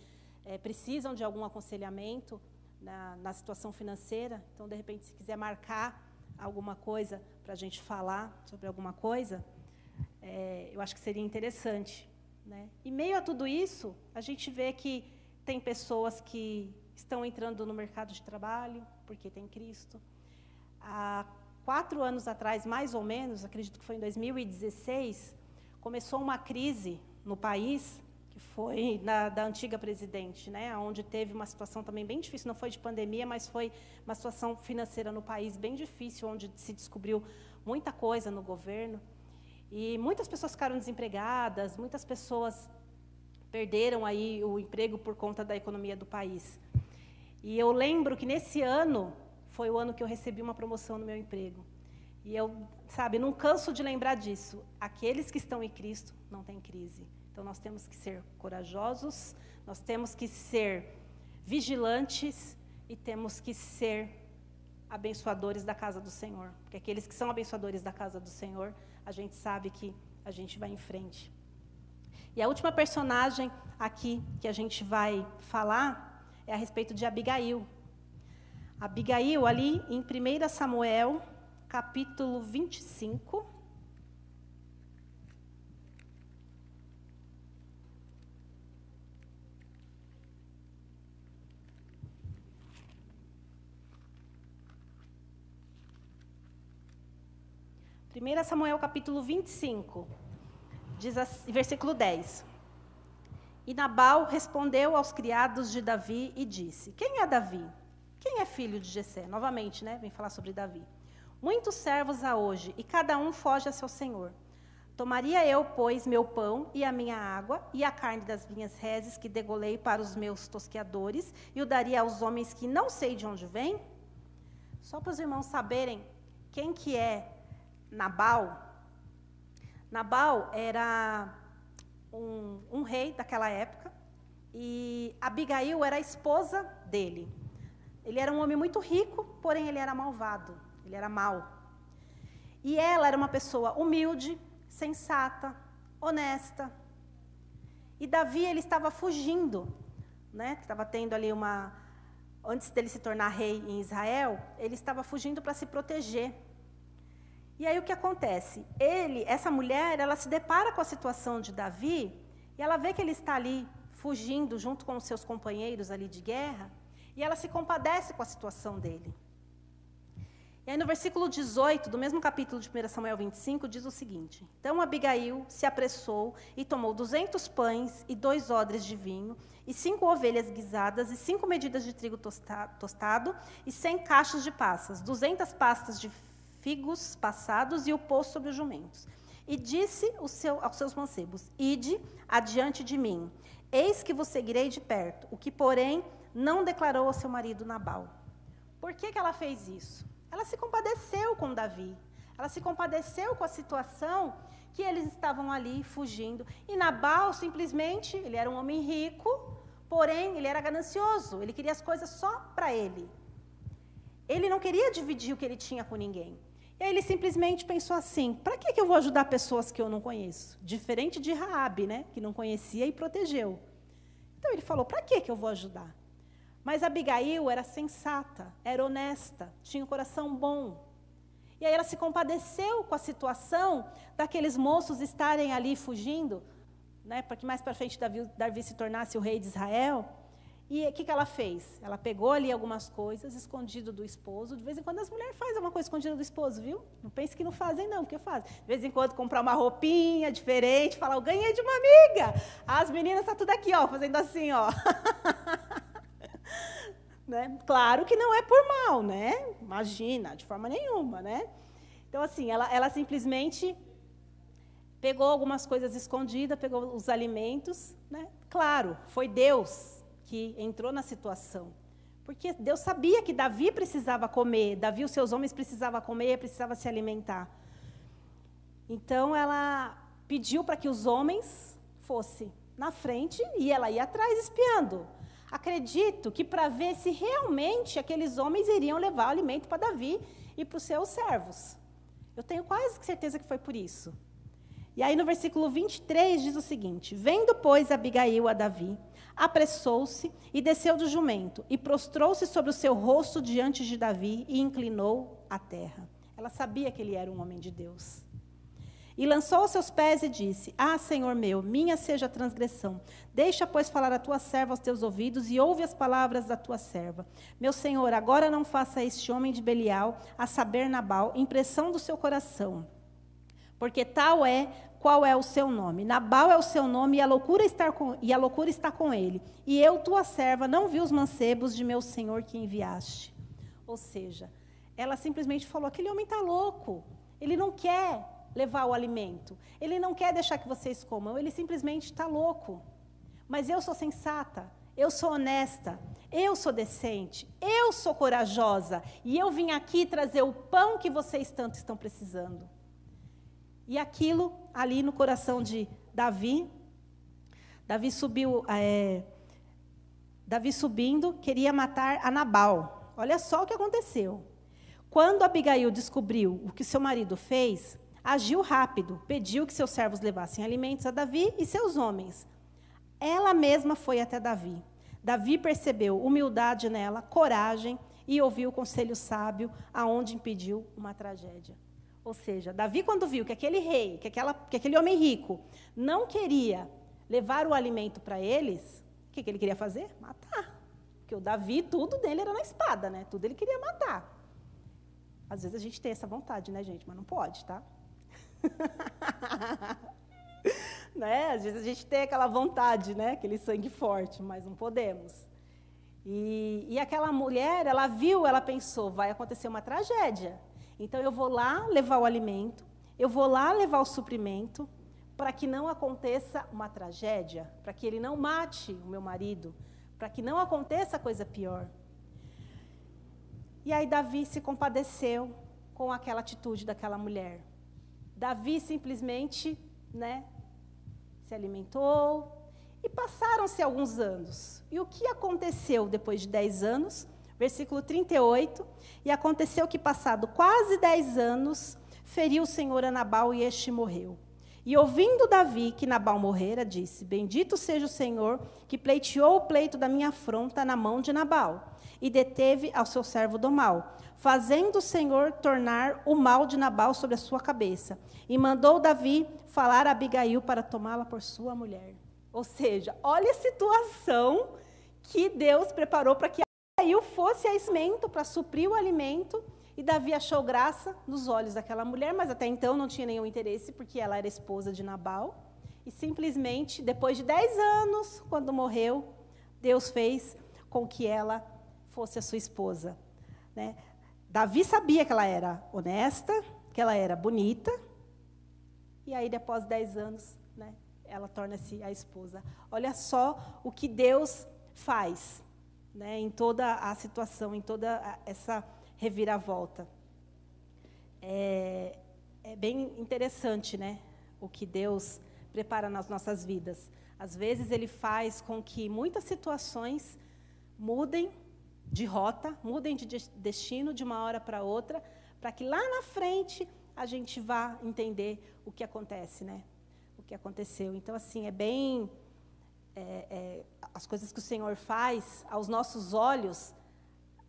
é, precisam de algum aconselhamento, na, na situação financeira. Então, de repente, se quiser marcar alguma coisa para a gente falar sobre alguma coisa, é, eu acho que seria interessante. Né? E meio a tudo isso, a gente vê que tem pessoas que estão entrando no mercado de trabalho porque tem Cristo. Há quatro anos atrás, mais ou menos, acredito que foi em 2016, começou uma crise no país foi na, da antiga presidente, né, onde teve uma situação também bem difícil, não foi de pandemia, mas foi uma situação financeira no país bem difícil, onde se descobriu muita coisa no governo. E muitas pessoas ficaram desempregadas, muitas pessoas perderam aí o emprego por conta da economia do país. E eu lembro que nesse ano foi o ano que eu recebi uma promoção no meu emprego. E eu, sabe, não canso de lembrar disso. Aqueles que estão em Cristo não têm crise. Então nós temos que ser corajosos, nós temos que ser vigilantes e temos que ser abençoadores da casa do Senhor. Porque aqueles que são abençoadores da casa do Senhor, a gente sabe que a gente vai em frente. E a última personagem aqui que a gente vai falar é a respeito de Abigail. Abigail, ali em 1 Samuel, capítulo 25. 1 Samuel capítulo 25, diz assim, versículo 10. E Nabal respondeu aos criados de Davi e disse: Quem é Davi? Quem é filho de Jessé? Novamente, né? Vem falar sobre Davi. Muitos servos há hoje, e cada um foge a seu senhor. Tomaria eu, pois, meu pão e a minha água, e a carne das minhas reses que degolei para os meus tosqueadores, e o daria aos homens que não sei de onde vêm? Só para os irmãos saberem quem que é Nabal. Nabal era um, um rei daquela época e Abigail era a esposa dele. Ele era um homem muito rico, porém ele era malvado, ele era mau. E ela era uma pessoa humilde, sensata, honesta. E Davi ele estava fugindo, né? Estava tendo ali uma antes dele se tornar rei em Israel, ele estava fugindo para se proteger. E aí o que acontece? Ele, essa mulher, ela se depara com a situação de Davi e ela vê que ele está ali fugindo junto com os seus companheiros ali de guerra e ela se compadece com a situação dele. E aí no versículo 18, do mesmo capítulo de 1 Samuel 25, diz o seguinte: Então Abigail se apressou e tomou duzentos pães e dois odres de vinho, e cinco ovelhas guisadas, e cinco medidas de trigo tostado, e cem caixas de passas, duzentas pastas de figos passados e o pôs sobre os jumentos. E disse seu, aos seus mancebos: Ide adiante de mim, eis que vos seguirei de perto. O que, porém, não declarou ao seu marido Nabal. Por que, que ela fez isso? Ela se compadeceu com Davi. Ela se compadeceu com a situação que eles estavam ali fugindo. E Nabal simplesmente, ele era um homem rico, porém ele era ganancioso. Ele queria as coisas só para ele. Ele não queria dividir o que ele tinha com ninguém. Ele simplesmente pensou assim: para que, que eu vou ajudar pessoas que eu não conheço? Diferente de Raabe, né, que não conhecia e protegeu. Então ele falou: para que, que eu vou ajudar? Mas Abigail era sensata, era honesta, tinha um coração bom. E aí ela se compadeceu com a situação daqueles moços estarem ali fugindo, né, para que mais para frente Davi, Davi se tornasse o rei de Israel. E o que, que ela fez? Ela pegou ali algumas coisas, escondido do esposo. De vez em quando as mulheres fazem alguma coisa escondida do esposo, viu? Não pense que não fazem, não, porque fazem. De vez em quando comprar uma roupinha diferente, falar, eu ganhei de uma amiga. As meninas estão tá tudo aqui, ó, fazendo assim, ó. né? Claro que não é por mal, né? Imagina, de forma nenhuma, né? Então, assim, ela, ela simplesmente pegou algumas coisas escondidas, pegou os alimentos, né? Claro, foi Deus que entrou na situação. Porque Deus sabia que Davi precisava comer, Davi e os seus homens precisavam comer, precisava se alimentar. Então ela pediu para que os homens fossem na frente e ela ia atrás espiando. Acredito que para ver se realmente aqueles homens iriam levar o alimento para Davi e para os seus servos. Eu tenho quase certeza que foi por isso. E aí no versículo 23 diz o seguinte: Vendo, pois, Abigail a Davi, apressou-se e desceu do jumento, e prostrou-se sobre o seu rosto diante de Davi e inclinou a terra. Ela sabia que ele era um homem de Deus. E lançou aos seus pés e disse: Ah, Senhor meu, minha seja a transgressão. Deixa, pois, falar a tua serva aos teus ouvidos e ouve as palavras da tua serva. Meu Senhor, agora não faça este homem de Belial, a saber Nabal, impressão do seu coração. Porque tal é qual é o seu nome. Nabal é o seu nome e a loucura com, e a loucura está com ele. E eu, tua serva, não vi os mancebos de meu senhor que enviaste. Ou seja, ela simplesmente falou: aquele homem está louco. Ele não quer levar o alimento. Ele não quer deixar que vocês comam. Ele simplesmente está louco. Mas eu sou sensata. Eu sou honesta, eu sou decente, eu sou corajosa e eu vim aqui trazer o pão que vocês tanto estão precisando. E aquilo ali no coração de Davi, Davi subiu, é, Davi subindo, queria matar Anabal. Olha só o que aconteceu. Quando Abigail descobriu o que seu marido fez, agiu rápido, pediu que seus servos levassem alimentos a Davi e seus homens. Ela mesma foi até Davi. Davi percebeu humildade nela, coragem e ouviu o conselho sábio, aonde impediu uma tragédia. Ou seja, Davi, quando viu que aquele rei, que, aquela, que aquele homem rico, não queria levar o alimento para eles, o que, que ele queria fazer? Matar. Porque o Davi, tudo dele era na espada, né? Tudo ele queria matar. Às vezes a gente tem essa vontade, né, gente? Mas não pode, tá? né? Às vezes a gente tem aquela vontade, né? Aquele sangue forte, mas não podemos. E, e aquela mulher, ela viu, ela pensou, vai acontecer uma tragédia. Então eu vou lá levar o alimento, eu vou lá levar o suprimento, para que não aconteça uma tragédia, para que ele não mate o meu marido, para que não aconteça coisa pior. E aí Davi se compadeceu com aquela atitude daquela mulher. Davi simplesmente, né, se alimentou e passaram-se alguns anos. E o que aconteceu depois de dez anos? Versículo 38. E aconteceu que, passado quase dez anos, feriu o Senhor a Nabal e este morreu. E ouvindo Davi que Nabal morrera, disse: Bendito seja o Senhor que pleiteou o pleito da minha afronta na mão de Nabal e deteve ao seu servo do mal, fazendo o Senhor tornar o mal de Nabal sobre a sua cabeça. E mandou Davi falar a Abigail para tomá-la por sua mulher. Ou seja, olha a situação que Deus preparou para que Abigail fosse a esmento para suprir o alimento, e Davi achou graça nos olhos daquela mulher, mas até então não tinha nenhum interesse, porque ela era esposa de Nabal. E simplesmente, depois de dez anos, quando morreu, Deus fez com que ela fosse a sua esposa. Né? Davi sabia que ela era honesta, que ela era bonita, e aí, depois de dez anos, né, ela torna-se a esposa. Olha só o que Deus faz né, em toda a situação, em toda essa reviravolta. É, é bem interessante né, o que Deus prepara nas nossas vidas. Às vezes, Ele faz com que muitas situações mudem de rota, mudem de destino de uma hora para outra, para que lá na frente a gente vá entender o que acontece, né? O que aconteceu. Então, assim, é bem. É, é, as coisas que o Senhor faz, aos nossos olhos,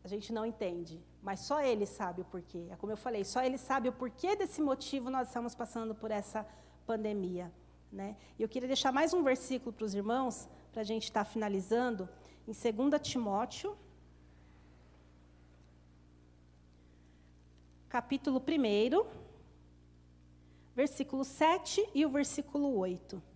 a gente não entende. Mas só Ele sabe o porquê. É como eu falei, só Ele sabe o porquê desse motivo nós estamos passando por essa pandemia. Né? E eu queria deixar mais um versículo para os irmãos, para a gente estar tá finalizando, em 2 Timóteo, capítulo 1, versículo 7 e o versículo 8.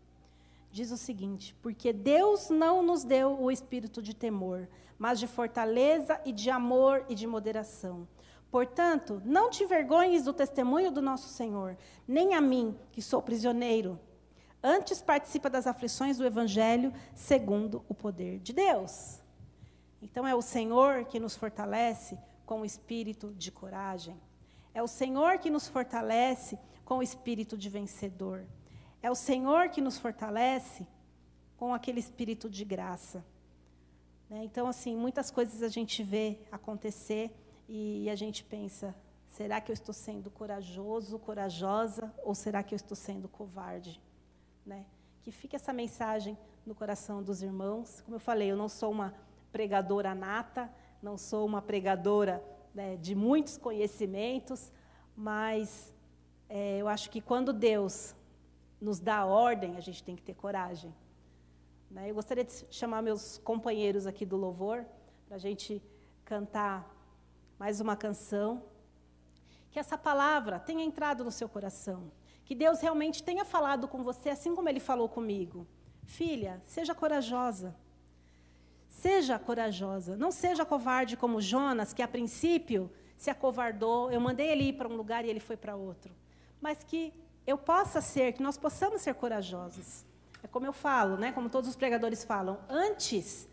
Diz o seguinte: Porque Deus não nos deu o espírito de temor, mas de fortaleza e de amor e de moderação. Portanto, não te vergonhes do testemunho do nosso Senhor, nem a mim, que sou prisioneiro. Antes participa das aflições do Evangelho, segundo o poder de Deus. Então, é o Senhor que nos fortalece com o espírito de coragem. É o Senhor que nos fortalece com o espírito de vencedor. É o Senhor que nos fortalece com aquele espírito de graça. Né? Então, assim, muitas coisas a gente vê acontecer e a gente pensa: será que eu estou sendo corajoso, corajosa, ou será que eu estou sendo covarde? Né? Que fique essa mensagem no coração dos irmãos. Como eu falei, eu não sou uma pregadora nata, não sou uma pregadora né, de muitos conhecimentos, mas é, eu acho que quando Deus nos dá ordem, a gente tem que ter coragem. Né? Eu gostaria de chamar meus companheiros aqui do louvor, para a gente cantar mais uma canção. Que essa palavra tenha entrado no seu coração. Que Deus realmente tenha falado com você, assim como Ele falou comigo. Filha, seja corajosa. Seja corajosa, não seja covarde como Jonas, que a princípio se acovardou. Eu mandei ele ir para um lugar e ele foi para outro. Mas que eu possa ser, que nós possamos ser corajosos. É como eu falo, né? Como todos os pregadores falam, antes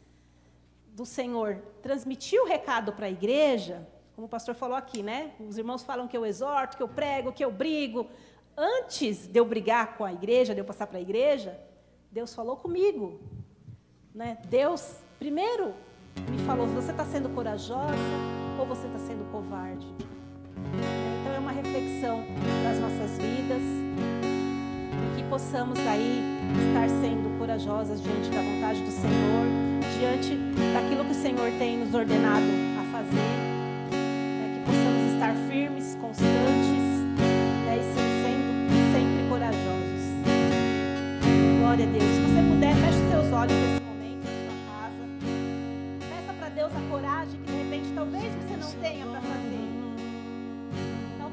do Senhor transmitir o recado para a igreja, como o pastor falou aqui, né? Os irmãos falam que eu exorto, que eu prego, que eu brigo. Antes de eu brigar com a igreja, de eu passar para a igreja, Deus falou comigo. Né? Deus Primeiro, me falou: você está sendo corajosa ou você está sendo covarde? Uma reflexão das nossas vidas, que possamos aí estar sendo corajosas diante da vontade do Senhor, diante daquilo que o Senhor tem nos ordenado a fazer, né? que possamos estar firmes, constantes né? e sendo sempre corajosos. Glória a Deus. Se você puder, feche os seus olhos. talvez você não tenha para fazer.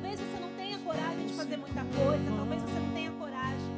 Talvez você não tenha coragem de fazer muita coisa, talvez você não tenha coragem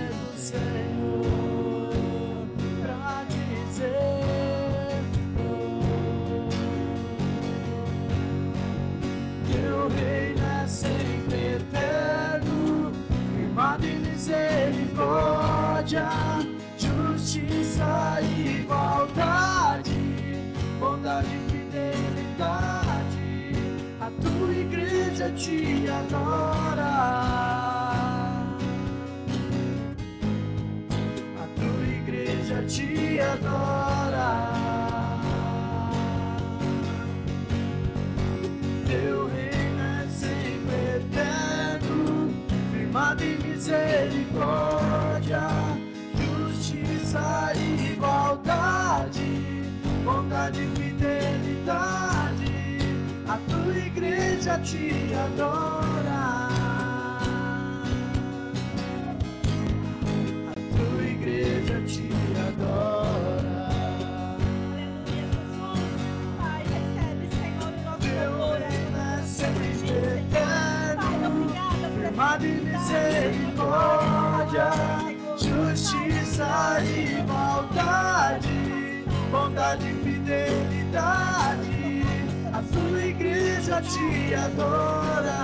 te adora.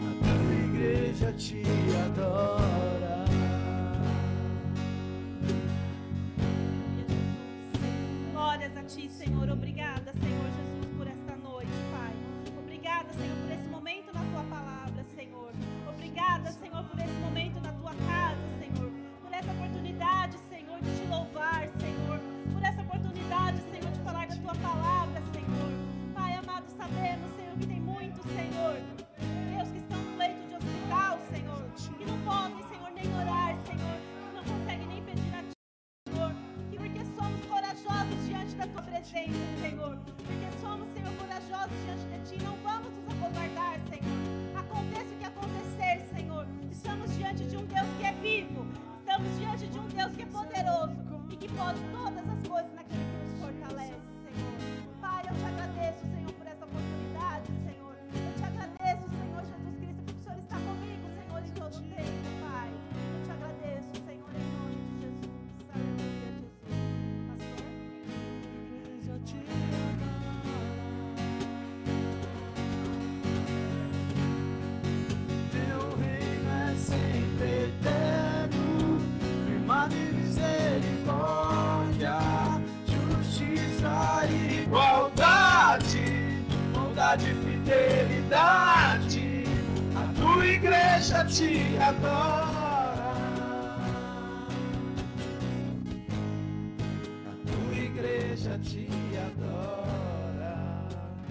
A tua igreja te adora.